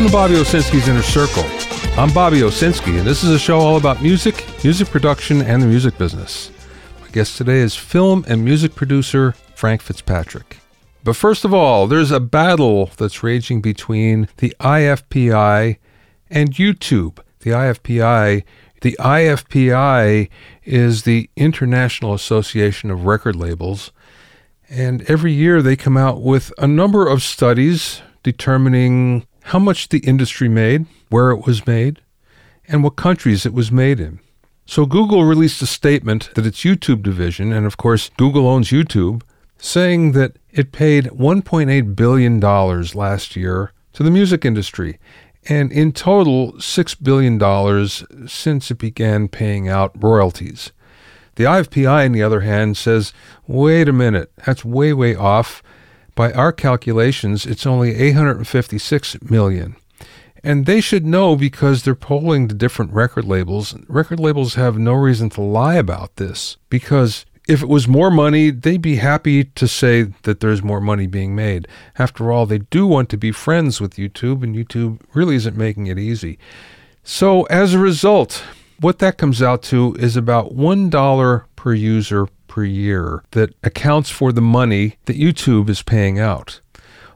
Welcome to Bobby Owsinski's Inner Circle. I'm Bobby Owsinski, and this is a show all about music, music production, and the music business. My guest today is film and music producer Frank Fitzpatrick. But first of all, there's a battle that's raging between the IFPI and YouTube. The IFPI the IFPI is the International Association of Record Labels, and every year they come out with a number of studies determining how much the industry made, where it was made, and what countries it was made in. So Google released a statement that its YouTube division, and of course Google owns YouTube, saying that it paid $1.8 billion last year to the music industry, and in total, $6 billion since it began paying out royalties. The IFPI, on the other hand, says, wait a minute, that's way, way off. By our calculations, it's only 856 million. And they should know because they're polling the different record labels. Record labels have no reason to lie about this because if it was more money, they'd be happy to say that there's more money being made. After all, they do want to be friends with YouTube, and YouTube really isn't making it easy. So, as a result, what that comes out to is about $1 per user per year that accounts for the money that YouTube is paying out.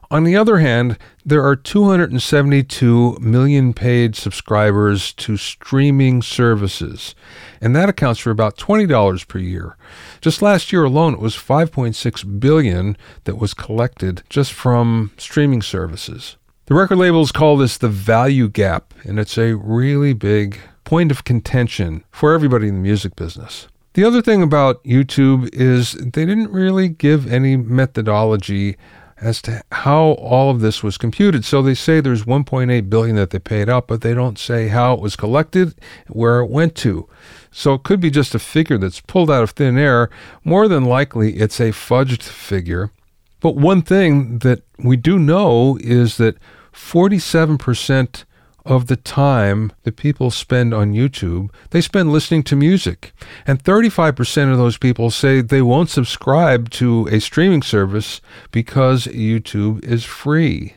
On the other hand, there are 272 million paid subscribers to streaming services, and that accounts for about $20 per year. Just last year alone, it was 5.6 billion that was collected just from streaming services. The record labels call this the value gap, and it's a really big point of contention for everybody in the music business. The other thing about YouTube is they didn't really give any methodology as to how all of this was computed. So they say there's 1.8 billion that they paid out, but they don't say how it was collected, where it went to. So it could be just a figure that's pulled out of thin air. More than likely, it's a fudged figure. But one thing that we do know is that 47% of the time that people spend on YouTube, they spend listening to music. And 35% of those people say they won't subscribe to a streaming service because YouTube is free.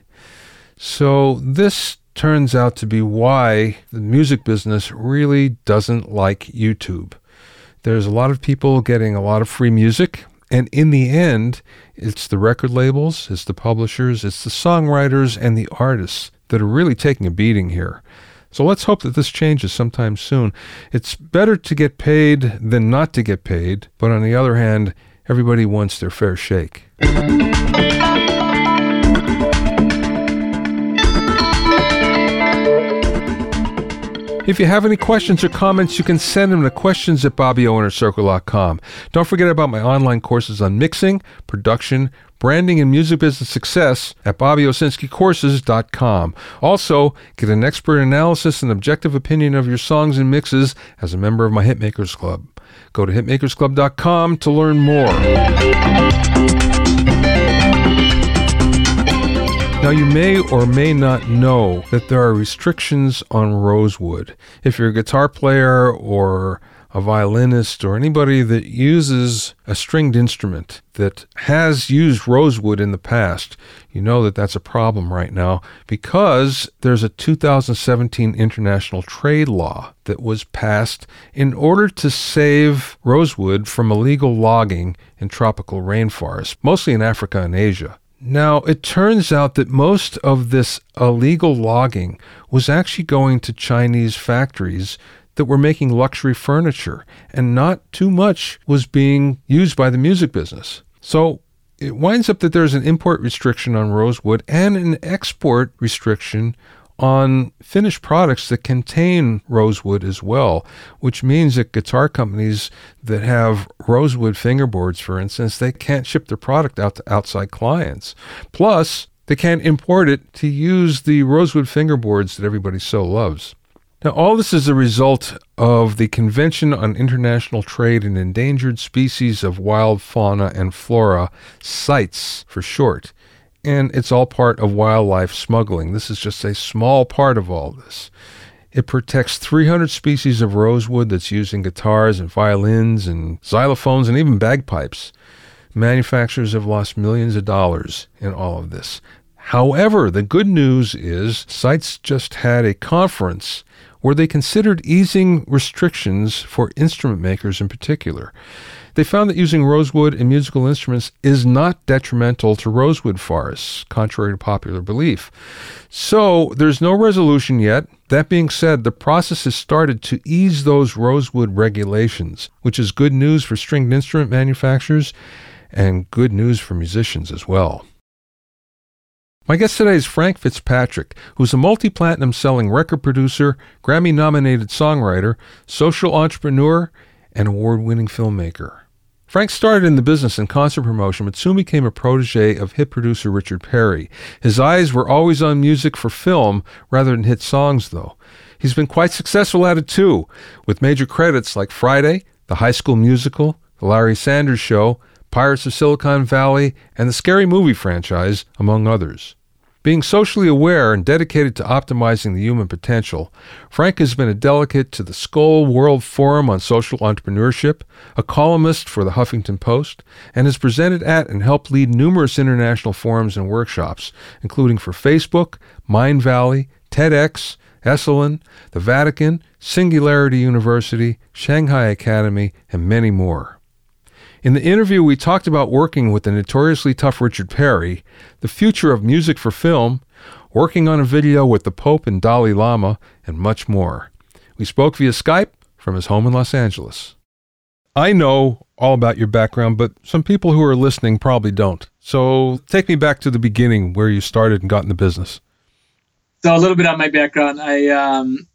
So this turns out to be why the music business really doesn't like YouTube. There's a lot of people getting a lot of free music, and in the end, it's the record labels, it's the publishers, it's the songwriters, and the artists that are really taking a beating here. So let's hope that this changes sometime soon. It's better to get paid than not to get paid, but on the other hand, everybody wants their fair shake. If you have any questions or comments, you can send them to questions at bobbyowinnercircle.com. Don't forget about my online courses on mixing, production, branding, and music business success at BobbyOwsinskiCourses.com. Also, get an expert analysis and objective opinion of your songs and mixes as a member of my Hitmakers Club. Go to hitmakersclub.com to learn more. Now, you may or may not know that there are restrictions on rosewood. If you're a guitar player or a violinist or anybody that uses a stringed instrument that has used rosewood in the past, you know that that's a problem right now because there's a 2017 international trade law that was passed in order to save rosewood from illegal logging in tropical rainforests, mostly in Africa and Asia. Now, it turns out that most of this illegal logging was actually going to Chinese factories that were making luxury furniture, and not too much was being used by the music business. So it winds up that there's an import restriction on rosewood and an export restriction on finished products that contain rosewood as well, which means that guitar companies that have rosewood fingerboards, for instance, they can't ship their product out to outside clients. Plus, they can't import it to use the rosewood fingerboards that everybody so loves. Now, all this is a result of the Convention on International Trade in Endangered Species of Wild Fauna and Flora, CITES for short and it's all part of wildlife smuggling. This is just a small part of all this. It protects 300 species of rosewood that's used in guitars and violins and xylophones and even bagpipes. Manufacturers have lost millions of dollars in all of this. However, the good news is CITES just had a conference where they considered easing restrictions for instrument makers in particular. They found that using rosewood in musical instruments is not detrimental to rosewood forests, contrary to popular belief. So there's no resolution yet. That being said, the process has started to ease those rosewood regulations, which is good news for stringed instrument manufacturers and good news for musicians as well. My guest today is Frank Fitzpatrick, who's a multi platinum selling record producer, Grammy nominated songwriter, social entrepreneur, and award winning filmmaker. Frank started in the business in concert promotion, but soon became a protege of hit producer Richard Perry. His eyes were always on music for film rather than hit songs, though. He's been quite successful at it too, with major credits like Friday, The High School Musical, The Larry Sanders Show, Pirates of Silicon Valley, and the Scary Movie franchise, among others. Being socially aware and dedicated to optimizing the human potential, Frank has been a delegate to the Skoll World Forum on Social Entrepreneurship, a columnist for the Huffington Post, and has presented at and helped lead numerous international forums and workshops, including for Facebook, Mind Valley, TEDx, Esalen, the Vatican, Singularity University, Shanghai Academy, and many more. In the interview, we talked about working with the notoriously tough Richard Perry, the future of music for film, working on a video with the Pope and Dalai Lama, and much more. We spoke via Skype from his home in Los Angeles. I know all about your background, but some people who are listening probably don't. So take me back to the beginning where you started and got in the business. So a little bit on my background. I um,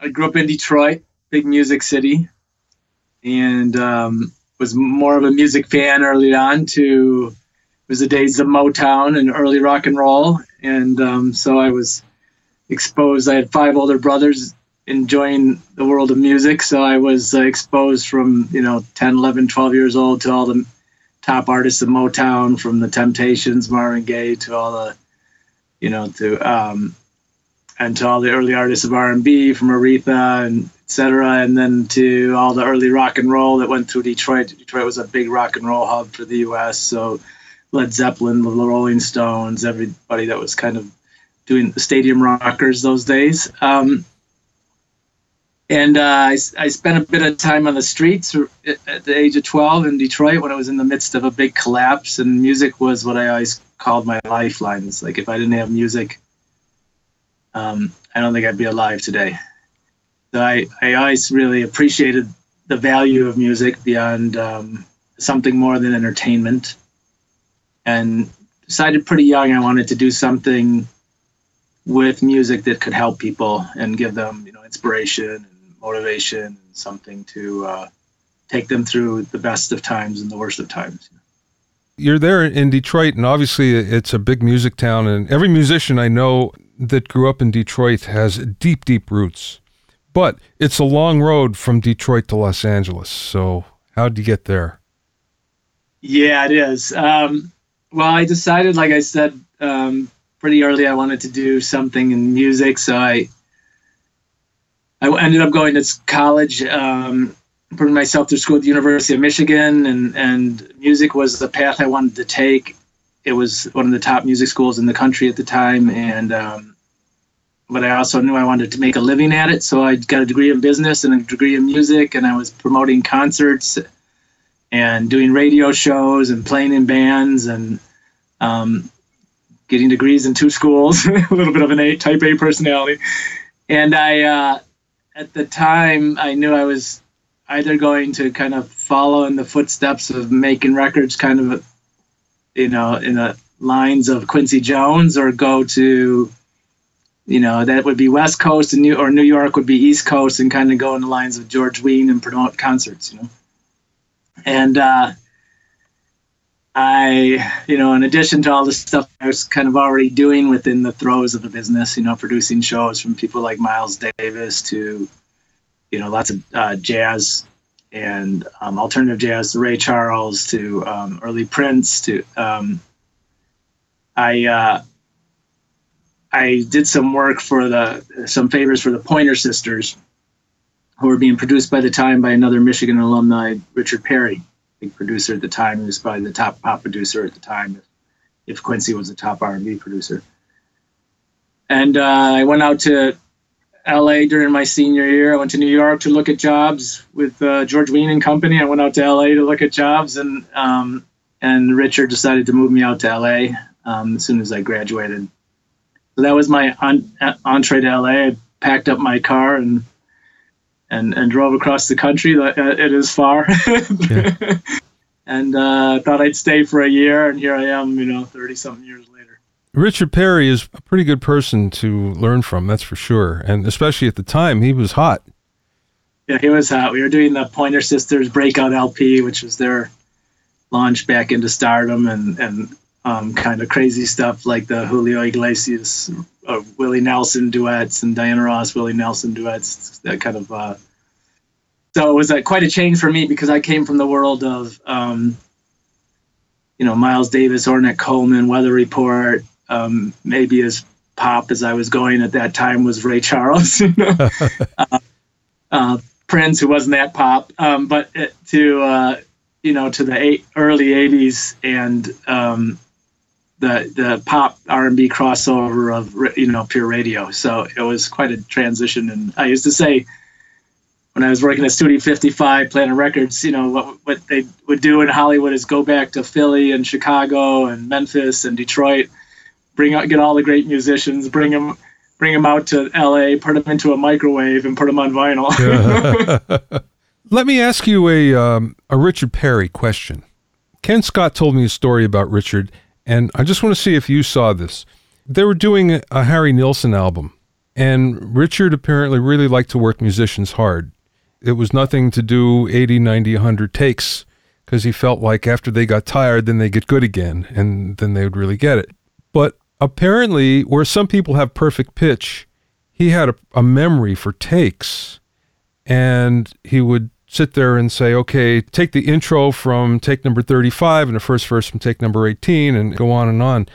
I grew up in Detroit, big music city, and um, was more of a music fan early on to it was the days of Motown and early rock and roll. And um, so I was exposed. I had five older brothers enjoying the world of music. So I was uh, exposed from, you know, 10, 11, 12 years old to all the top artists of Motown from the Temptations, Marvin Gaye to all the, you know, to, um, and to all the early artists of R&B from Aretha and etc. And then to all the early rock and roll that went through Detroit. Detroit was a big rock and roll hub for the U.S. So Led Zeppelin, the Rolling Stones, everybody that was kind of doing the stadium rockers those days. Um, and uh, I, I, spent a bit of time on the streets at the age of 12 in Detroit when I was in the midst of a big collapse, and music was what I always called my lifeline. It's like if I didn't have music, um, I don't think I'd be alive today. So I, I always really appreciated the value of music beyond um, something more than entertainment. And decided pretty young I wanted to do something with music that could help people and give them, you know, inspiration and motivation and something to uh, take them through the best of times and the worst of times. You're there in Detroit, and obviously it's a big music town, and every musician I know that grew up in Detroit has deep, deep roots. But it's a long road from Detroit to Los Angeles. So, how'd you get there? Yeah, it is. Um, well, I decided, like I said, um, pretty early, I wanted to do something in music. So I, I ended up going to college, um, putting myself through school at the University of Michigan, and and music was the path I wanted to take. It was one of the top music schools in the country at the time, and um, but I also knew I wanted to make a living at it. So I got a degree in business and a degree in music, and I was promoting concerts and doing radio shows and playing in bands and um, getting degrees in two schools. a little bit of an A type A personality, and I uh, at the time I knew I was either going to kind of follow in the footsteps of making records, kind of you know in the lines of Quincy Jones, or go to you know that would be west coast and new or new york would be east coast and kind of go in the lines of george wein and promote concerts you know. And uh, i you know in addition to all the stuff i was kind of already doing within the throes of the business you know producing shows from people like miles davis to you know lots of uh, jazz and um, alternative jazz to ray charles to um, early prince to um, i uh, I did some work for the some favors for the Pointer Sisters, who were being produced by the time by another Michigan alumni, Richard Perry, big producer at the time. He was probably the top pop producer at the time, if Quincy was a top R&B producer. And uh, I went out to LA during my senior year. I went to New York to look at jobs with uh, George Wein and Company. I went out to LA to look at jobs, and um, and Richard decided to move me out to LA um, as soon as I graduated. So that was my on, entree to LA. I packed up my car and and and drove across the country. Uh, it is far, yeah. and uh, thought I'd stay for a year, and here I am. You know, thirty something years later. Richard Perry is a pretty good person to learn from, that's for sure, and especially at the time, he was hot. Yeah, he was hot. We were doing the Pointer Sisters breakout LP, which was their launch back into stardom, and and um, kind of crazy stuff like the Julio Iglesias, uh, Willie Nelson duets and Diana Ross, Willie Nelson duets. That kind of. Uh, so it was uh, quite a change for me because I came from the world of, um, you know, Miles Davis, Ornette Coleman, Weather Report. Um, maybe as pop as I was going at that time was Ray Charles. uh, uh, Prince, who wasn't that pop, um, but it, to uh, you know to the eight, early '80s and um, the the pop R and B crossover of you know pure radio. So it was quite a transition. And I used to say when I was working at Studio 55, Planet Records, you know what what they would do in Hollywood is go back to Philly and Chicago and Memphis and Detroit, bring out get all the great musicians, bring them bring them out to L.A., put them into a microwave, and put them on vinyl. Let me ask you a um, a Richard Perry question. Ken Scott told me a story about Richard and I just want to see if you saw this. They were doing a Harry Nilsson album, and Richard apparently really liked to work musicians hard. It was nothing to do 80, 90, 100 takes because he felt like after they got tired, then they get good again, and then they would really get it. But apparently, where some people have perfect pitch, he had a, a memory for takes, and he would sit there and say, okay, take the intro from take number 35 and the first verse from take number 18 and go on and on.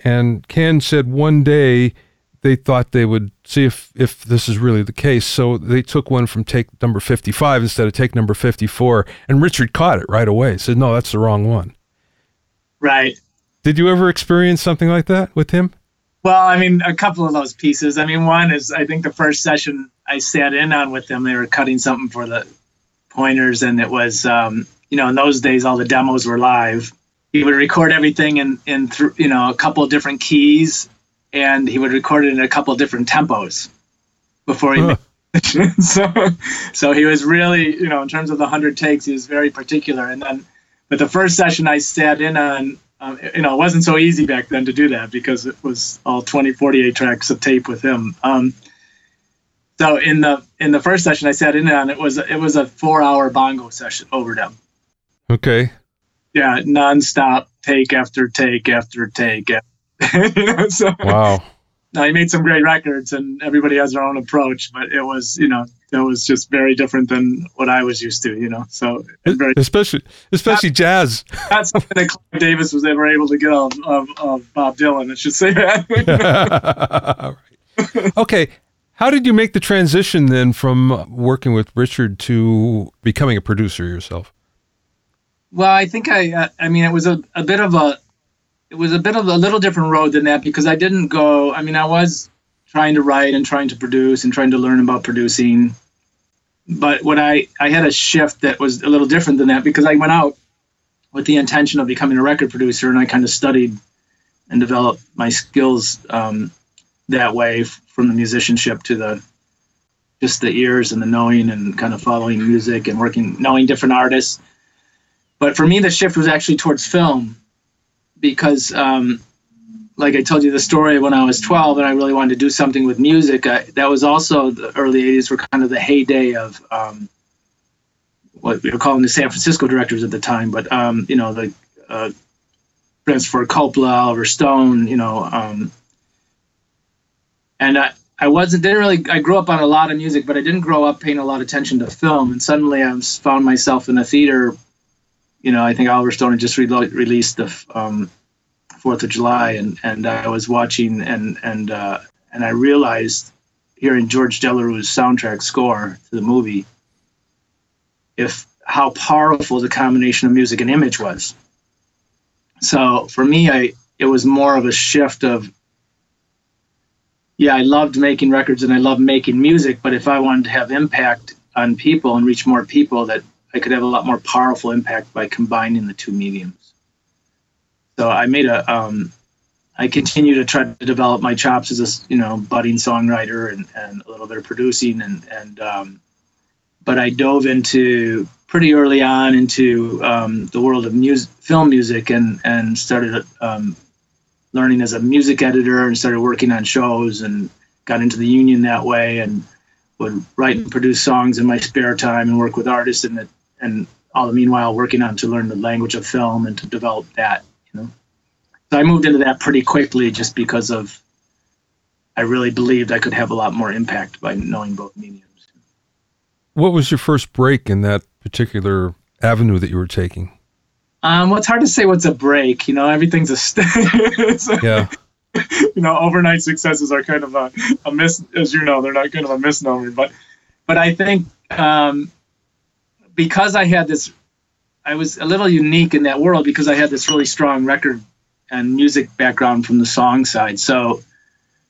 And Ken said one day they thought they would see if, if this is really the case. So they took one from take number 55 instead of take number 54. And Richard caught it right away. Said, no, that's the wrong one. Right. Did you ever experience something like that with him? Well, I mean, a couple of those pieces. I mean, one is I think the first session I sat in on with them, they were cutting something for the pointers, and it was um, you know in those days all the demos were live. He would record everything in in th- you know a couple different keys, and he would record it in a couple different tempos before he. Huh. so, so he was really, you know, in terms of the hundred takes, he was very particular. And then, but the first session I sat in on, um, you know, it wasn't so easy back then to do that because it was all 20, 48 tracks of tape with him. Um, so in the in the first session I sat in on, it was it was a four hour bongo session overdub. Okay. Yeah, nonstop take after take after take. you know, so, wow. Now he made some great records, and everybody has their own approach, but it was you know it was just very different than what I was used to. You know, so very, especially especially jazz. That's something that Clive Davis was ever able to get of, of, of Bob Dylan. I should say that. okay, how did you make the transition then from working with Richard to becoming a producer yourself? Well, I think I, uh, I mean, it was a, a bit of a, it was a bit of a little different road than that because I didn't go, I mean, I was trying to write and trying to produce and trying to learn about producing. But what I, I had a shift that was a little different than that because I went out with the intention of becoming a record producer and I kind of studied and developed my skills um, that way from the musicianship to the just the ears and the knowing and kind of following music and working knowing different artists but for me the shift was actually towards film because um, like i told you the story when i was 12 and i really wanted to do something with music I, that was also the early 80s were kind of the heyday of um, what we were calling the san francisco directors at the time but um, you know the uh, Francis Ford Coppola, Oliver Stone, you know, um, and I, I wasn't didn't really I grew up on a lot of music, but I didn't grow up paying a lot of attention to film. And suddenly I found myself in a theater. You know, I think Oliver Stone had just re- released the um, Fourth of July, and and I was watching, and and uh, and I realized hearing George Delerue's soundtrack score to the movie, if how powerful the combination of music and image was. So for me, I it was more of a shift of yeah, I loved making records and I loved making music, but if I wanted to have impact on people and reach more people, that I could have a lot more powerful impact by combining the two mediums. So I made a, um, I continue to try to develop my chops as a, you know, budding songwriter and, and a little bit of producing and, and, um, but I dove into pretty early on into um, the world of music, film music and, and started um, learning as a music editor and started working on shows and got into the union that way and would write and produce songs in my spare time and work with artists and and all the meanwhile working on to learn the language of film and to develop that you know so I moved into that pretty quickly just because of I really believed I could have a lot more impact by knowing both mediums. What was your first break in that particular avenue that you were taking? Um, well, it's hard to say what's a break. You know, everything's a st- yeah. You know, overnight successes are kind of a, a miss, as you know, they're not kind of a misnomer. But, but I think um, because I had this, I was a little unique in that world because I had this really strong record and music background from the song side. So,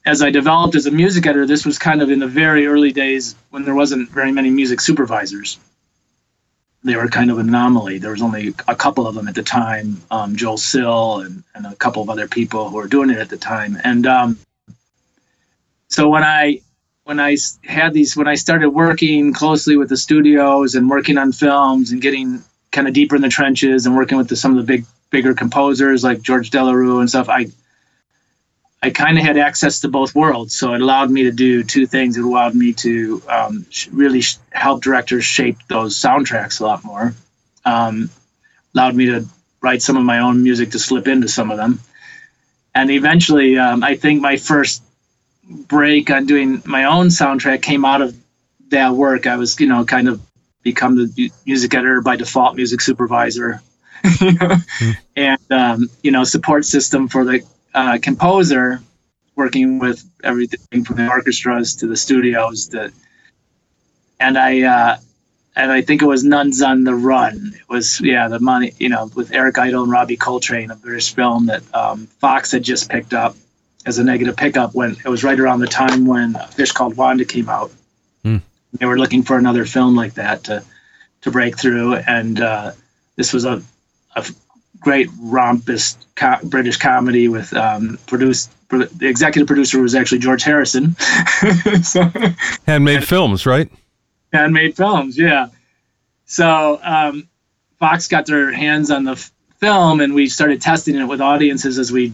as I developed as a music editor, this was kind of in the very early days when there wasn't very many music supervisors they were kind of an anomaly. There was only a couple of them at the time, um, Joel Sill and, and a couple of other people who were doing it at the time. And um, so when I when I had these when I started working closely with the studios and working on films and getting kind of deeper in the trenches and working with the, some of the big bigger composers like George Delerue and stuff, I I kind of had access to both worlds, so it allowed me to do two things. It allowed me to um, really sh- help directors shape those soundtracks a lot more. Um, allowed me to write some of my own music to slip into some of them, and eventually, um, I think my first break on doing my own soundtrack came out of that work. I was, you know, kind of become the music editor by default, music supervisor, mm. and um, you know, support system for the uh, composer working with everything from the orchestras to the studios to, and I uh, and I think it was Nuns on the Run. It was yeah the money you know with Eric Idle and Robbie Coltrane, a British film that um, Fox had just picked up as a negative pickup when it was right around the time when Fish Called Wanda came out. They were looking for another film like that to to break through, and uh, this was a, a great rompist co- British comedy with um, produced. The executive producer was actually George Harrison. so, handmade films, right? Handmade films, yeah. So um, Fox got their hands on the f- film, and we started testing it with audiences as we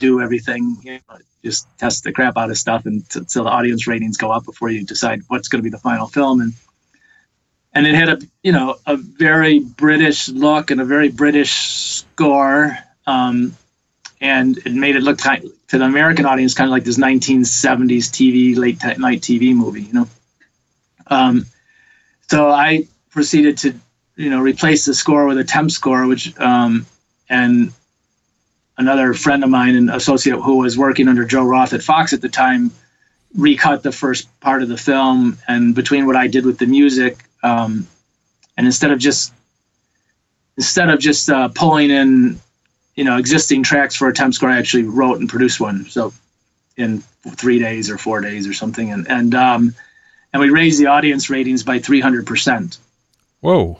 do everything. You know, just test the crap out of stuff until the audience ratings go up before you decide what's going to be the final film. And and it had a you know a very British look and a very British score, um, and it made it look kind to the American audience kind of like this 1970s TV late night TV movie, you know. Um, so I proceeded to you know replace the score with a temp score, which um, and another friend of mine and associate who was working under Joe Roth at Fox at the time recut the first part of the film and between what I did with the music um, and instead of just instead of just uh, pulling in you know existing tracks for a temp score, I actually wrote and produced one. So in three days or four days or something, and and um, and we raised the audience ratings by three hundred percent. Whoa!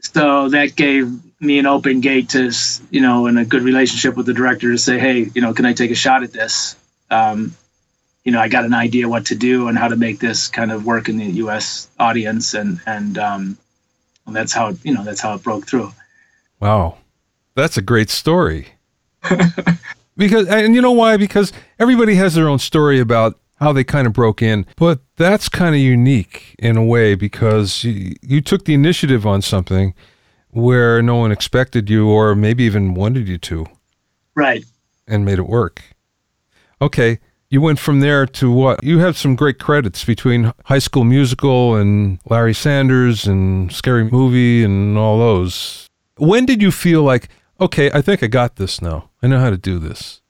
So that gave me an open gate to you know and a good relationship with the director to say, hey, you know, can I take a shot at this? Um, you know, I got an idea what to do and how to make this kind of work in the U.S. audience, and and um, and that's how you know that's how it broke through. Wow, that's a great story. because and you know why? Because everybody has their own story about how they kind of broke in, but that's kind of unique in a way because you, you took the initiative on something where no one expected you or maybe even wanted you to. Right. And made it work. Okay you went from there to what? You have some great credits between High School Musical and Larry Sanders and Scary Movie and all those. When did you feel like, okay, I think I got this now. I know how to do this.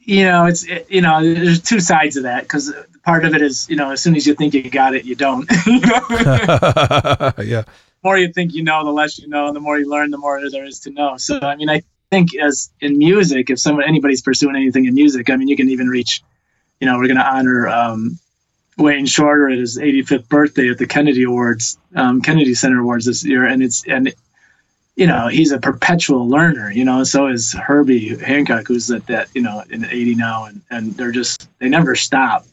You know, it's it, you know, there's two sides of that because part of it is you know, as soon as you think you got it, you don't. yeah. More you think you know, the less you know, and the more you learn, the more there is to know. So I mean, I think as in music, if someone anybody's pursuing anything in music, I mean, you can even reach, you know, we're going to honor um, Wayne Shorter at his 85th birthday at the Kennedy Awards, um, Kennedy Center Awards this year, and it's and you know he's a perpetual learner. You know, so is Herbie Hancock, who's at that you know in 80 now, and and they're just they never stop,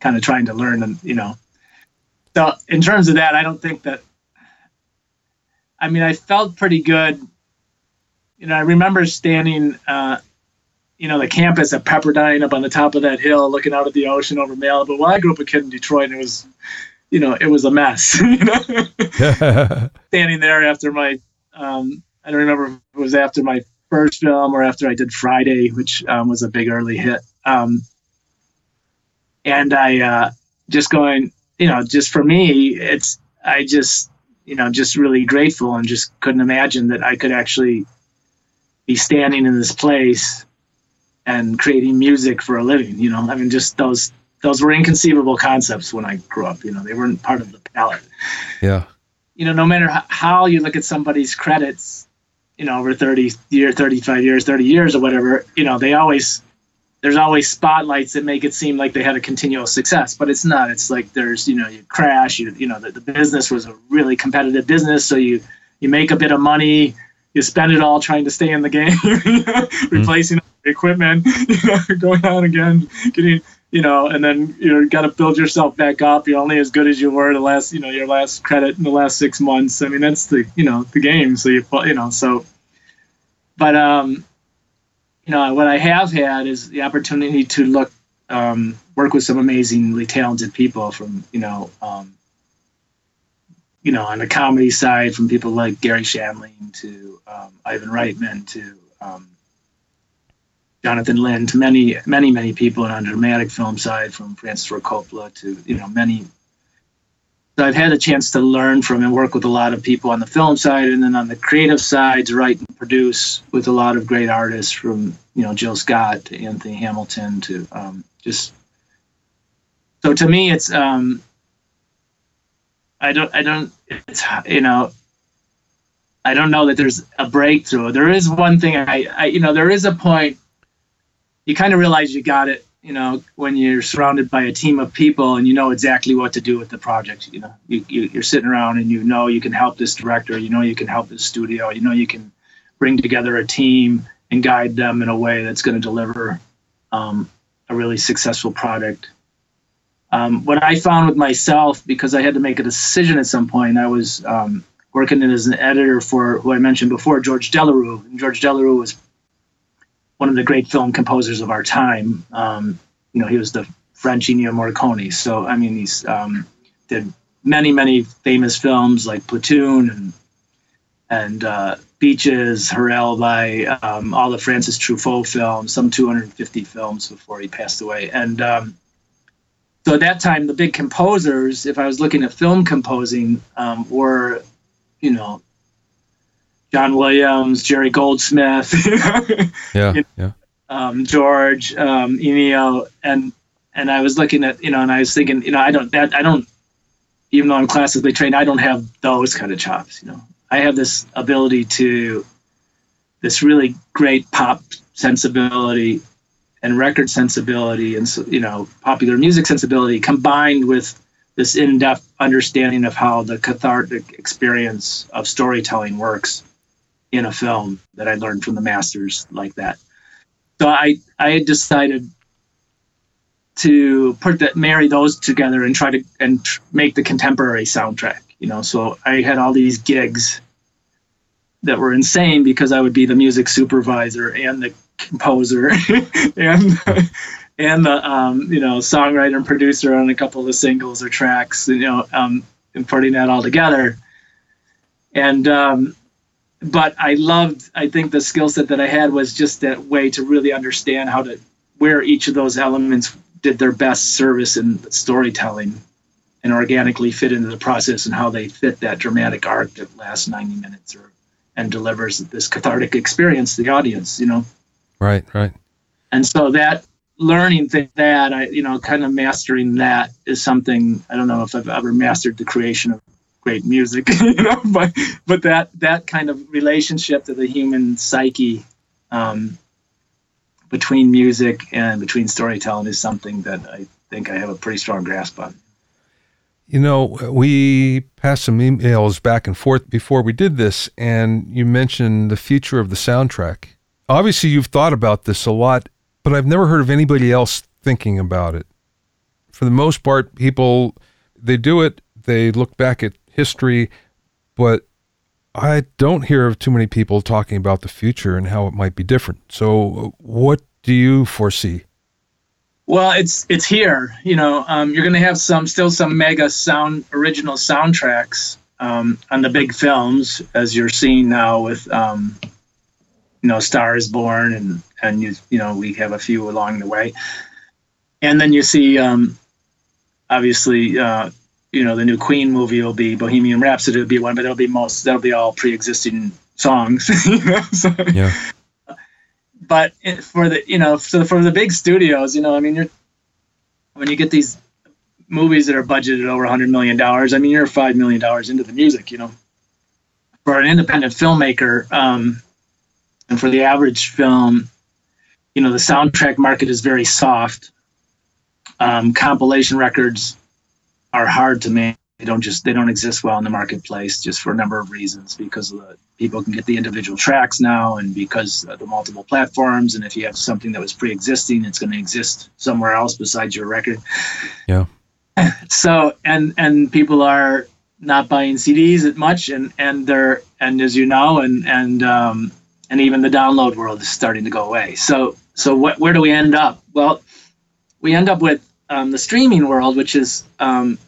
kind of trying to learn and you know. So in terms of that, I don't think that. I mean, I felt pretty good. You know, I remember standing. Uh, you know, the campus at Pepperdine up on the top of that hill, looking out at the ocean over Malibu. Well, I grew up a kid in Detroit, and it was, you know, it was a mess. you know, standing there after my, um, I don't remember if it was after my first film or after I did Friday, which um, was a big early hit. Um, and I uh, just going, you know, just for me, it's I just, you know, just really grateful and just couldn't imagine that I could actually be standing in this place and creating music for a living. You know, I mean, just those those were inconceivable concepts when I grew up. You know, they weren't part of the palette. Yeah. You know, no matter how you look at somebody's credits, you know, over 30 years, 35 years, 30 years or whatever, you know, they always, there's always spotlights that make it seem like they had a continual success, but it's not. It's like there's, you know, you crash, you, you know, the, the business was a really competitive business. So you, you make a bit of money, you spend it all trying to stay in the game, replacing mm-hmm. equipment, you know, going on again, getting, you know, and then you got to build yourself back up. You're only as good as you were the last, you know, your last credit in the last six months. I mean, that's the, you know, the game. So you, you know, so, but, um, you know, what I have had is the opportunity to look, um, work with some amazingly talented people from, you know, um, you know, on the comedy side, from people like Garry Shandling to um, Ivan Reitman to um, Jonathan Lynn to many, many, many people, and on the dramatic film side, from Francis Ford Coppola to you know many. I've had a chance to learn from and work with a lot of people on the film side, and then on the creative sides, write and produce with a lot of great artists, from you know Jill Scott to Anthony Hamilton to um, just. So to me, it's um, I don't, I don't, it's, you know, I don't know that there's a breakthrough. There is one thing I, I you know, there is a point you kind of realize you got it, you know, when you're surrounded by a team of people and you know exactly what to do with the project. You know, you, you, you're sitting around and you know you can help this director, you know you can help this studio, you know you can bring together a team and guide them in a way that's going to deliver um, a really successful product. Um, what I found with myself, because I had to make a decision at some point, I was um, working as an editor for who I mentioned before, George Delerue And George Delerue was one of the great film composers of our time. Um, you know, he was the French Ennio Morricone. So, I mean, he's um, did many, many famous films like Platoon and and uh, Beaches, Alibi, um, all the Francis Truffaut films, some 250 films before he passed away. And um, so at that time, the big composers, if I was looking at film composing, um, were, you know, John Williams, Jerry Goldsmith, yeah, you know, yeah, um, George, um, and and I was looking at, you know, and I was thinking, you know, I don't that I don't, even though I'm classically trained, I don't have those kind of chops. You know, I have this ability to, this really great pop sensibility and record sensibility and you know popular music sensibility combined with this in-depth understanding of how the cathartic experience of storytelling works in a film that I learned from the masters like that. So I I had decided to put that marry those together and try to and tr- make the contemporary soundtrack. You know, so I had all these gigs that were insane because I would be the music supervisor and the composer and and the um, you know songwriter and producer on a couple of the singles or tracks you know um, and putting that all together and um, but I loved I think the skill set that I had was just that way to really understand how to where each of those elements did their best service in storytelling and organically fit into the process and how they fit that dramatic arc that lasts 90 minutes or and delivers this cathartic experience to the audience you know Right, right. And so that learning thing, that I, you know, kind of mastering that is something I don't know if I've ever mastered the creation of great music, you know. But but that that kind of relationship to the human psyche um, between music and between storytelling is something that I think I have a pretty strong grasp on. You know, we passed some emails back and forth before we did this, and you mentioned the future of the soundtrack. Obviously, you've thought about this a lot, but I've never heard of anybody else thinking about it. For the most part, people they do it, they look back at history, but I don't hear of too many people talking about the future and how it might be different. So, what do you foresee? Well, it's it's here. You know, um, you're going to have some still some mega sound original soundtracks um, on the big films, as you're seeing now with um, you know Star is Born, and and you you know we have a few along the way, and then you see um, obviously uh, you know the new Queen movie will be Bohemian Rhapsody will be one, but that'll be most that'll be all pre-existing songs. you know? so, yeah. But for the you know so for the big studios, you know, I mean, you're when you get these movies that are budgeted over 100 million dollars, I mean, you're five million dollars into the music, you know. For an independent filmmaker, um, and for the average film, you know, the soundtrack market is very soft. Um, compilation records are hard to make. They don't just they don't exist well in the marketplace just for a number of reasons because the, people can get the individual tracks now and because of the multiple platforms and if you have something that was pre-existing it's going to exist somewhere else besides your record. Yeah. So and and people are not buying CDs as much and and they're and as you know and and um, and even the download world is starting to go away. So so what, where do we end up? Well, we end up with um, the streaming world, which is um,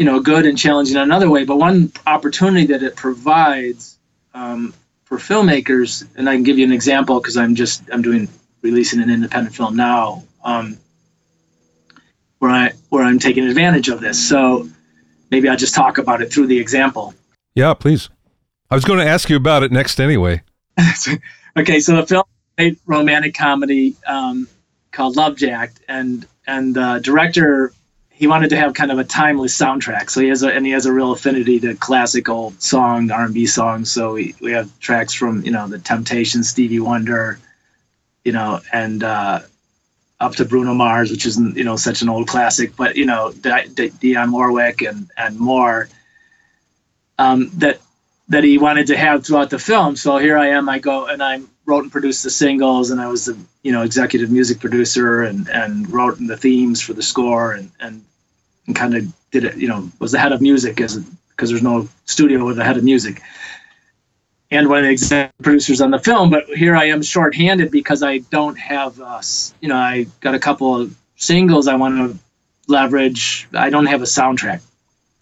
you know good and challenging in another way. But one opportunity that it provides um, for filmmakers, and I can give you an example because I'm just I'm doing releasing an independent film now um, where I where I'm taking advantage of this. So maybe I'll just talk about it through the example. Yeah, please. I was going to ask you about it next anyway. okay, so the film a romantic comedy um, called Love Jack, and and the director he wanted to have kind of a timeless soundtrack. So he has a and he has a real affinity to classical song, R and B songs. So we, we have tracks from you know the Temptations, Stevie Wonder, you know, and uh, up to Bruno Mars, which isn't you know such an old classic, but you know Di- Di- Dionne Warwick and and more. Um, that that he wanted to have throughout the film. So here I am. I go and I'm wrote and produced the singles, and I was the you know executive music producer and and wrote the themes for the score and and, and kind of did it. You know, was the head of music as because there's no studio with a head of music. And one of the producers on the film, but here I am shorthanded because I don't have, uh, you know, I got a couple of singles I want to leverage. I don't have a soundtrack,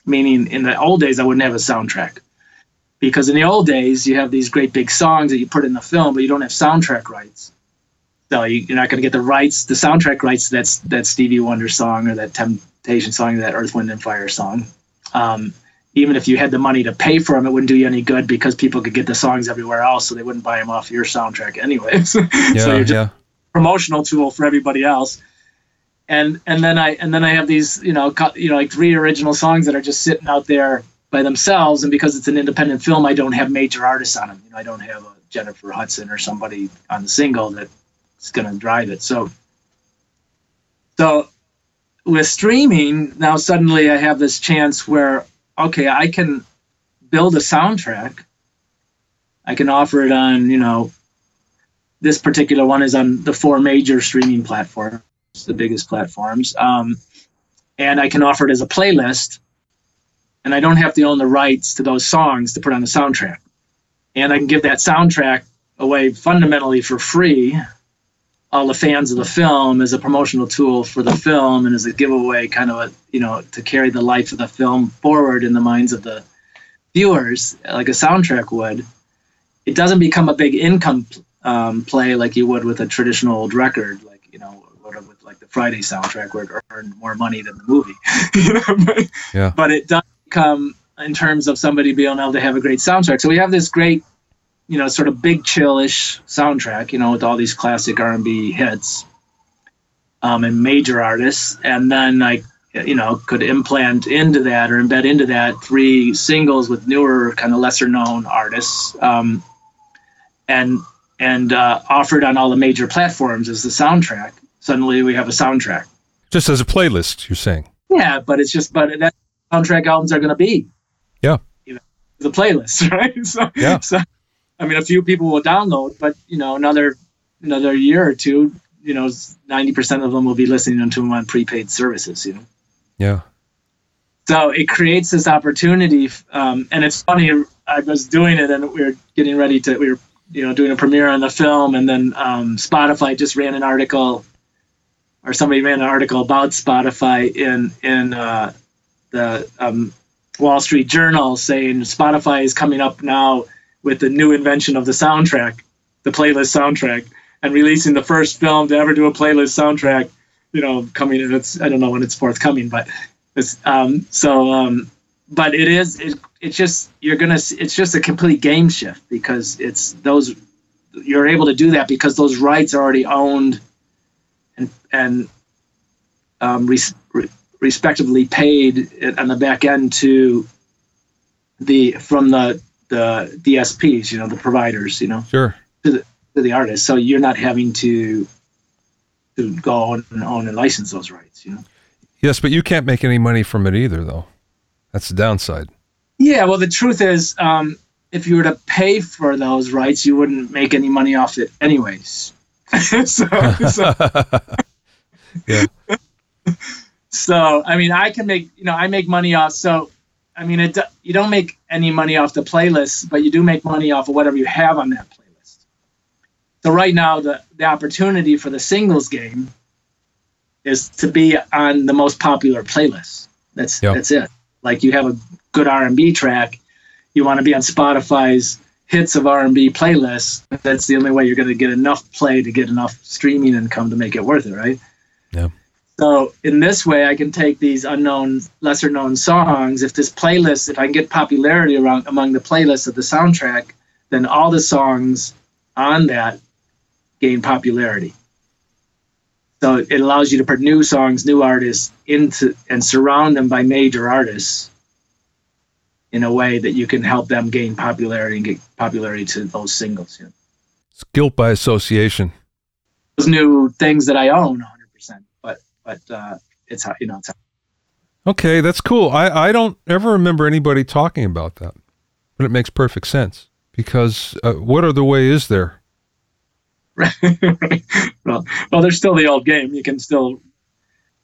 meaning in the old days I wouldn't have a soundtrack because in the old days you have these great big songs that you put in the film, but you don't have soundtrack rights. So you, are not going to get the rights, the soundtrack rights. That's that Stevie Wonder song or that Temptation song, that Earth, Wind and Fire song. Um, even if you had the money to pay for them, it wouldn't do you any good because people could get the songs everywhere else, so they wouldn't buy them off your soundtrack anyways. Yeah, so you're just yeah. promotional tool for everybody else. And and then I and then I have these you know you know like three original songs that are just sitting out there by themselves, and because it's an independent film, I don't have major artists on them. You know, I don't have a Jennifer Hudson or somebody on the single that's going to drive it. So, so with streaming now, suddenly I have this chance where okay, I can build a soundtrack. I can offer it on, you know, this particular one is on the four major streaming platforms, the biggest platforms. Um, and I can offer it as a playlist and I don't have to own the rights to those songs to put on the soundtrack. And I can give that soundtrack away fundamentally for free, all the fans of the film as a promotional tool for the film and as a giveaway, kind of a you know to carry the life of the film forward in the minds of the viewers, like a soundtrack would. It doesn't become a big income um, play like you would with a traditional old record, like you know with like the Friday soundtrack where it earned more money than the movie. you know, but, yeah. but it does come in terms of somebody being able to have a great soundtrack. So we have this great, you know, sort of big chillish soundtrack, you know, with all these classic R&B hits um, and major artists, and then I you know could implant into that or embed into that three singles with newer kind of lesser known artists um, and and uh, offered on all the major platforms as the soundtrack. Suddenly we have a soundtrack. Just as a playlist you're saying. Yeah but it's just but that soundtrack albums are going to be. Yeah. You know, the playlist right? So yeah. so i mean a few people will download but you know another another year or two you know 90% of them will be listening to them on prepaid services you know yeah. So it creates this opportunity, um, and it's funny. I was doing it, and we were getting ready to. We were, you know, doing a premiere on the film, and then um, Spotify just ran an article, or somebody ran an article about Spotify in in uh, the um, Wall Street Journal, saying Spotify is coming up now with the new invention of the soundtrack, the playlist soundtrack, and releasing the first film to ever do a playlist soundtrack you know, coming in. It's I don't know when it's forthcoming, but it's um, so um, but it is it, it's just you're gonna it's just a complete game shift because it's those you're able to do that because those rights are already owned and and um, res, re, respectively paid on the back end to the from the the DSPs, you know, the providers, you know, sure, to the to the artist. So you're not having to to go and own and license those rights. You know. Yes, but you can't make any money from it either, though. That's the downside. Yeah, well, the truth is, um, if you were to pay for those rights, you wouldn't make any money off it, anyways. so, so, yeah. So, I mean, I can make, you know, I make money off. So, I mean, it you don't make any money off the playlist, but you do make money off of whatever you have on that playlist. so right now, the the opportunity for the singles game is to be on the most popular playlist. That's yep. that's it. Like you have a good R and B track, you want to be on Spotify's hits of R and B playlists. That's the only way you're going to get enough play to get enough streaming income to make it worth it, right? Yeah. So in this way, I can take these unknown, lesser known songs. If this playlist, if I can get popularity around among the playlists of the soundtrack, then all the songs on that gain popularity. So it allows you to put new songs, new artists into and surround them by major artists in a way that you can help them gain popularity and get popularity to those singles. Yeah. It's guilt by association. Those new things that I own 100%, but uh, it's how you know. It's how. Okay, that's cool. I I don't ever remember anybody talking about that, but it makes perfect sense because uh, what other way is there? well, well, there's still the old game. You can still,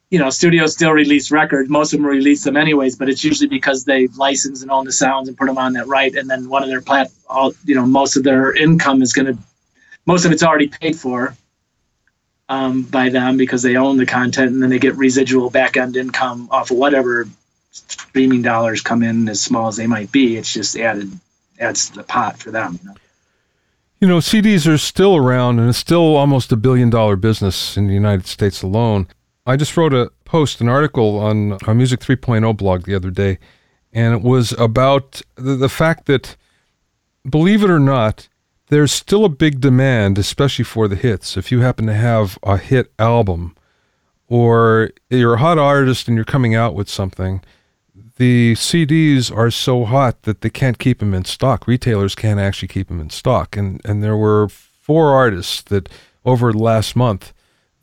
you know, studios still release records. Most of them release them anyways, but it's usually because they license and own the sounds and put them on that right. And then one of their plat, all, you know, most of their income is going to, most of it's already paid for um, by them because they own the content, and then they get residual back end income off of whatever streaming dollars come in, as small as they might be. It's just added adds to the pot for them. You know? You know, CDs are still around and it's still almost a billion dollar business in the United States alone. I just wrote a post, an article on our Music 3.0 blog the other day, and it was about the, the fact that, believe it or not, there's still a big demand, especially for the hits. If you happen to have a hit album or you're a hot artist and you're coming out with something, the CDs are so hot that they can't keep them in stock. Retailers can't actually keep them in stock. And and there were four artists that over last month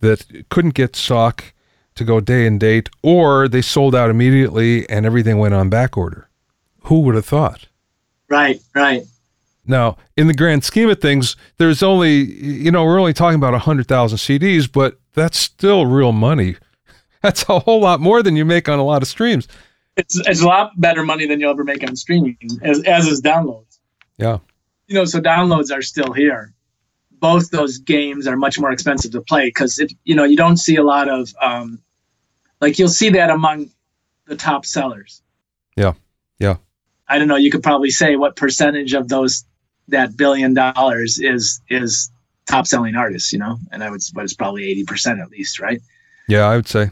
that couldn't get stock to go day and date, or they sold out immediately and everything went on back order. Who would have thought? Right, right. Now, in the grand scheme of things, there's only, you know, we're only talking about 100,000 CDs, but that's still real money. That's a whole lot more than you make on a lot of streams it's it's a lot better money than you'll ever make on streaming, as as is downloads. Yeah. You know, so downloads are still here. Both those games are much more expensive to play because if you know you don't see a lot of um, like you'll see that among the top sellers. Yeah. Yeah. I don't know. You could probably say what percentage of those that billion dollars is is top selling artists, you know, and I would, but it's probably eighty percent at least, right? Yeah, I would say.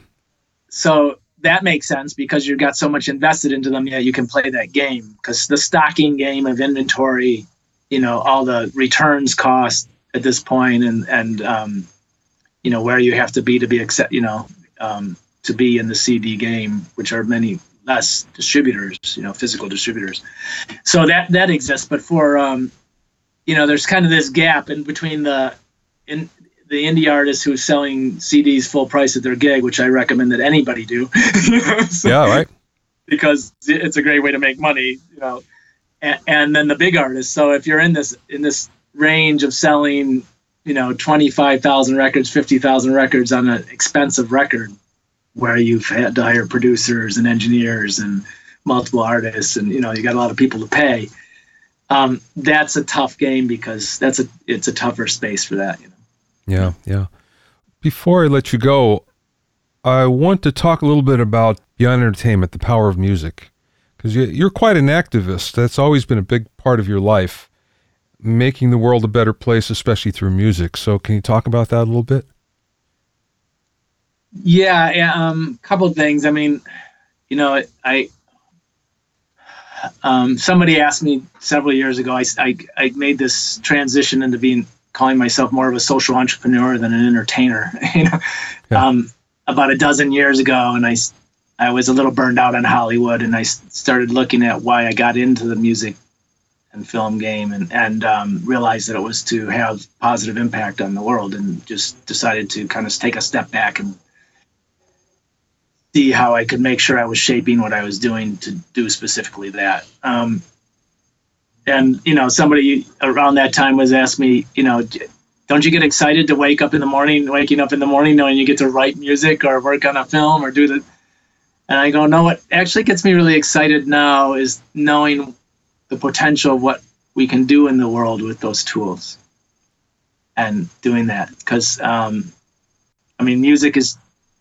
So that makes sense because you've got so much invested into them that you can play that game because the stocking game of inventory you know all the returns cost at this point and and um, you know where you have to be to be accept you know um, to be in the CD game, which are many less distributors, you know, physical distributors. So that that exists, but for um, you know, there's kind of this gap in between the in the indie artist who's selling CDs full price at their gig, which I recommend that anybody do. so, yeah, right. Because it's a great way to make money, you know. And, and then the big artists. So if you're in this in this range of selling, you know, twenty five thousand records, fifty thousand records on an expensive record, where you've had to hire producers and engineers and multiple artists, and you know, you got a lot of people to pay. Um, that's a tough game because that's a it's a tougher space for that. You know. Yeah, yeah. Before I let you go, I want to talk a little bit about Beyond Entertainment, the power of music, because you're quite an activist. That's always been a big part of your life, making the world a better place, especially through music. So, can you talk about that a little bit? Yeah, yeah. Um, couple of things. I mean, you know, I um, somebody asked me several years ago. I, I, I made this transition into being calling myself more of a social entrepreneur than an entertainer. you know, yeah. um, about a dozen years ago, and I I was a little burned out on Hollywood, and I started looking at why I got into the music and film game, and and um, realized that it was to have positive impact on the world, and just decided to kind of take a step back and see how I could make sure I was shaping what I was doing to do specifically that. Um, and you know somebody around that time was asking me you know don't you get excited to wake up in the morning waking up in the morning knowing you get to write music or work on a film or do the and i go no what actually gets me really excited now is knowing the potential of what we can do in the world with those tools and doing that because um, i mean music is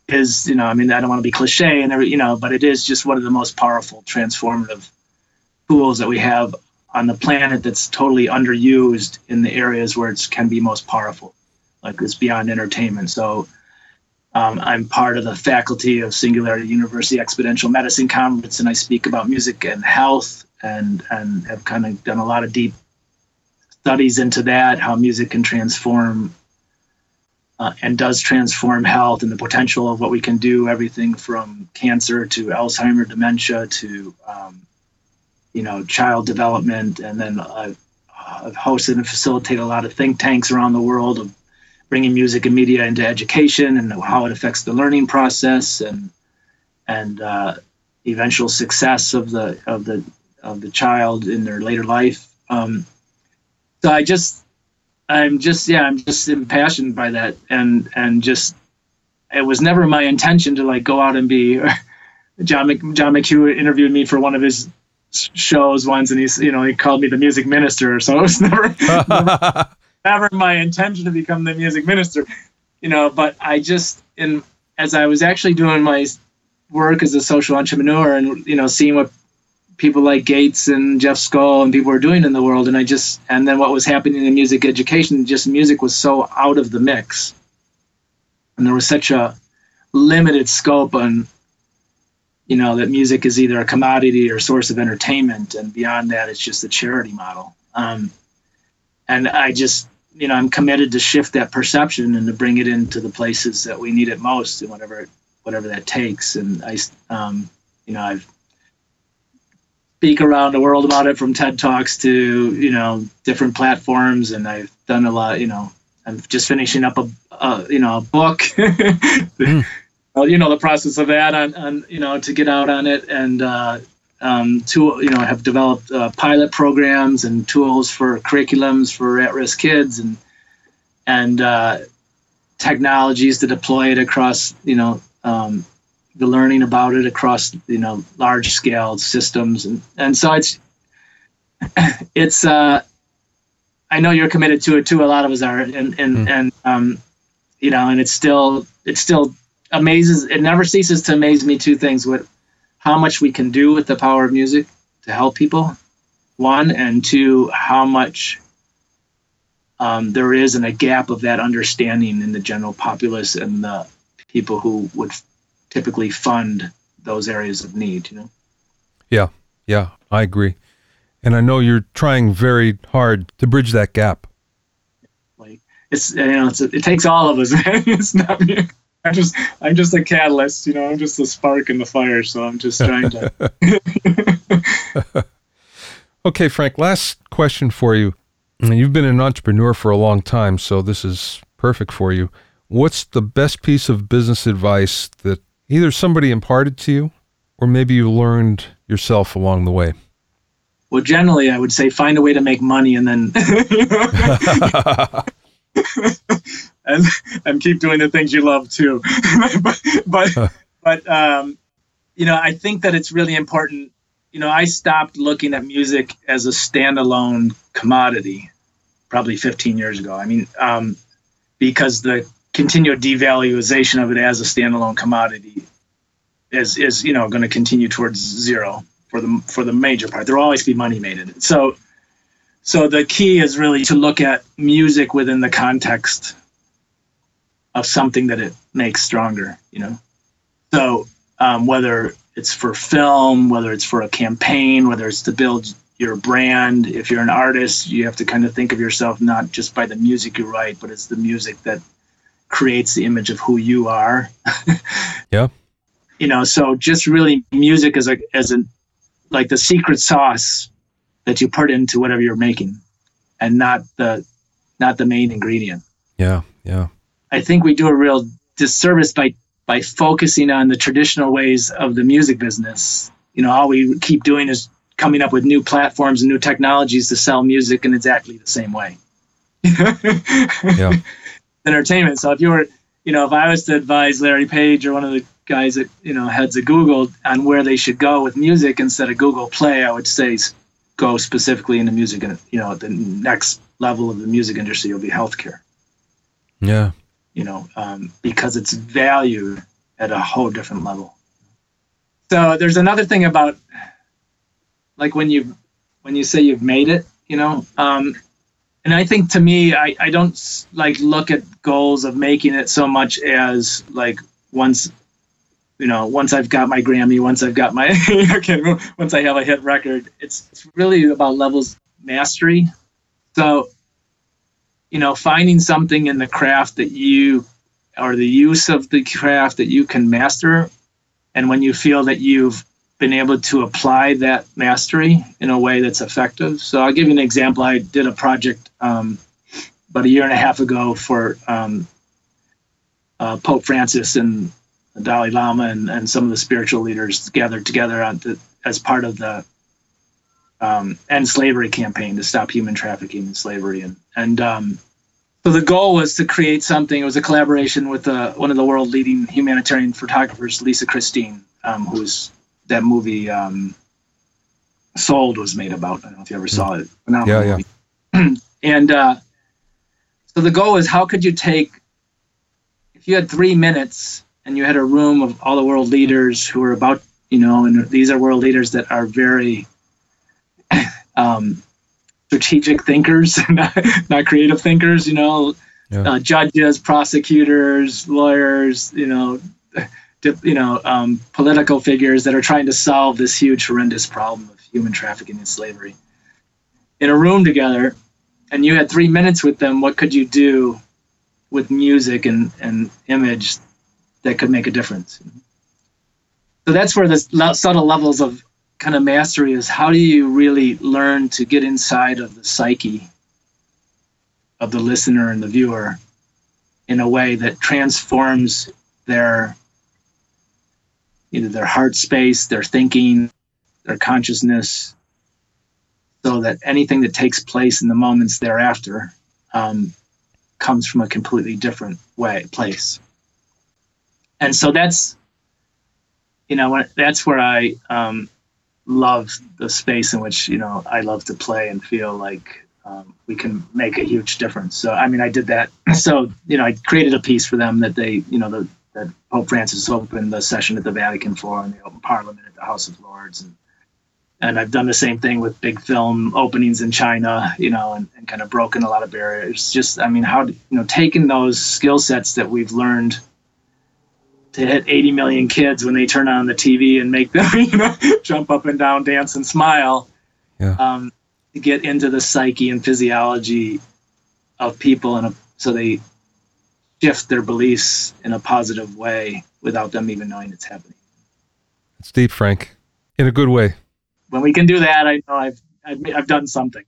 is you know i mean i don't want to be cliche and every you know but it is just one of the most powerful transformative tools that we have on the planet that's totally underused in the areas where it can be most powerful, like it's beyond entertainment. So um, I'm part of the faculty of Singularity University Exponential Medicine Conference, and I speak about music and health, and and have kind of done a lot of deep studies into that, how music can transform uh, and does transform health and the potential of what we can do, everything from cancer to Alzheimer, dementia to um, you know, child development, and then I've, I've hosted and facilitated a lot of think tanks around the world of bringing music and media into education and how it affects the learning process and and uh, eventual success of the of the of the child in their later life. Um, so I just I'm just yeah I'm just impassioned by that and and just it was never my intention to like go out and be John Mc, John McHugh interviewed me for one of his shows once, and he's you know he called me the music minister. So it was never never, never my intention to become the music minister, you know. But I just in as I was actually doing my work as a social entrepreneur, and you know seeing what people like Gates and Jeff Skoll and people were doing in the world, and I just and then what was happening in music education, just music was so out of the mix, and there was such a limited scope on you know that music is either a commodity or a source of entertainment and beyond that it's just a charity model. Um, and i just you know i'm committed to shift that perception and to bring it into the places that we need it most and whatever whatever that takes. And i um, you know i've speak around the world about it from ted talks to you know different platforms and i've done a lot you know i'm just finishing up a, a you know a book. Mm you know the process of that on, on you know to get out on it and uh, um, to you know have developed uh, pilot programs and tools for curriculums for at-risk kids and and uh, technologies to deploy it across you know um, the learning about it across you know large scale systems and and so it's it's uh I know you're committed to it too. A lot of us are, and and mm. and um, you know, and it's still it still amazes it never ceases to amaze me two things what how much we can do with the power of music to help people one and two how much um, there is in a gap of that understanding in the general populace and the people who would typically fund those areas of need you know yeah yeah i agree and i know you're trying very hard to bridge that gap like it's you know it's, it takes all of us it's not me I'm just I'm just a catalyst, you know. I'm just a spark in the fire. So I'm just trying to. okay, Frank. Last question for you. You've been an entrepreneur for a long time, so this is perfect for you. What's the best piece of business advice that either somebody imparted to you, or maybe you learned yourself along the way? Well, generally, I would say find a way to make money and then and and keep doing the things you love too. but but but um, you know, I think that it's really important. You know, I stopped looking at music as a standalone commodity probably 15 years ago. I mean, um, because the continued devaluation of it as a standalone commodity is is you know going to continue towards zero for the for the major part. There will always be money made in it. So so the key is really to look at music within the context of something that it makes stronger, you know. So um, whether it's for film, whether it's for a campaign, whether it's to build your brand, if you're an artist, you have to kind of think of yourself not just by the music you write, but it's the music that creates the image of who you are. yeah. You know, so just really music as a as a like the secret sauce that you put into whatever you're making and not the not the main ingredient. Yeah, yeah. I think we do a real disservice by by focusing on the traditional ways of the music business. You know, all we keep doing is coming up with new platforms and new technologies to sell music in exactly the same way. yeah. Entertainment. So if you were, you know, if I was to advise Larry Page or one of the guys that, you know, heads of Google on where they should go with music instead of Google Play, I would say go specifically into music and you know the next level of the music industry will be healthcare. Yeah. You know um, because it's valued at a whole different level. So there's another thing about like when you when you say you've made it you know um, and i think to me I, I don't like look at goals of making it so much as like once you know, once I've got my Grammy, once I've got my, once I have a hit record, it's, it's really about levels mastery. So, you know, finding something in the craft that you, or the use of the craft that you can master. And when you feel that you've been able to apply that mastery in a way that's effective. So I'll give you an example. I did a project um, about a year and a half ago for um, uh, Pope Francis and the Dalai Lama and, and some of the spiritual leaders gathered together the, as part of the um, end slavery campaign to stop human trafficking and slavery. And, and um, so the goal was to create something. It was a collaboration with uh, one of the world leading humanitarian photographers, Lisa Kristine, um, who's that movie um, Sold was made about. I don't know if you ever saw it. Phenomenal yeah, yeah. and uh, so the goal is how could you take, if you had three minutes and you had a room of all the world leaders who are about, you know, and these are world leaders that are very um, strategic thinkers, not, not creative thinkers, you know, yeah. uh, judges, prosecutors, lawyers, you know, you know, um, political figures that are trying to solve this huge, horrendous problem of human trafficking and slavery. In a room together, and you had three minutes with them, what could you do with music and, and image that could make a difference. So that's where the subtle levels of kind of mastery is how do you really learn to get inside of the psyche of the listener and the viewer in a way that transforms their either their heart space, their thinking, their consciousness, so that anything that takes place in the moments thereafter um, comes from a completely different way place and so that's you know that's where I um, love the space in which you know I love to play and feel like um, we can make a huge difference. So I mean, I did that. So you know, I created a piece for them that they you know the that Pope Francis opened the session at the Vatican for, and the open Parliament at the House of Lords, and and I've done the same thing with big film openings in China, you know, and, and kind of broken a lot of barriers. Just I mean, how you know, taking those skill sets that we've learned to hit 80 million kids when they turn on the TV and make them, you know, jump up and down, dance and smile. Yeah. Um, to get into the psyche and physiology of people, and so they shift their beliefs in a positive way without them even knowing it's happening. It's deep, Frank, in a good way. When we can do that, I know I've I've, I've done something.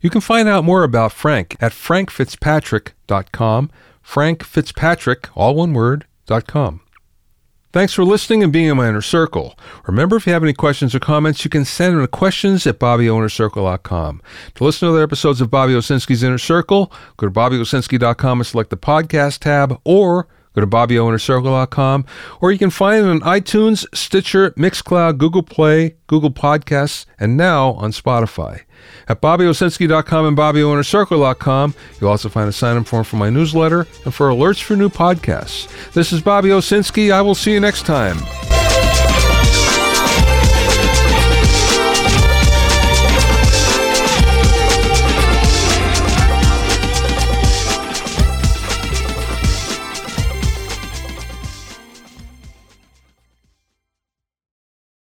You can find out more about Frank at frankfitzpatrick.com. Frank all one word, dot com. Thanks for listening and being in my inner circle. Remember, if you have any questions or comments, you can send them to questions at BobbyOInnerCircle.com. To listen to other episodes of Bobby Owsinski's Inner Circle, go to BobbyOwsinski.com and select the podcast tab, or go to BobbyOInnerCircle.com, or you can find it on iTunes, Stitcher, Mixcloud, Google Play, Google Podcasts, and now on Spotify. At BobbyOwsinski.com and BobbyOInnerCircle.com, you'll also find a sign-up form for my newsletter and for alerts for new podcasts. This is Bobby Owsinski. I will see you next time.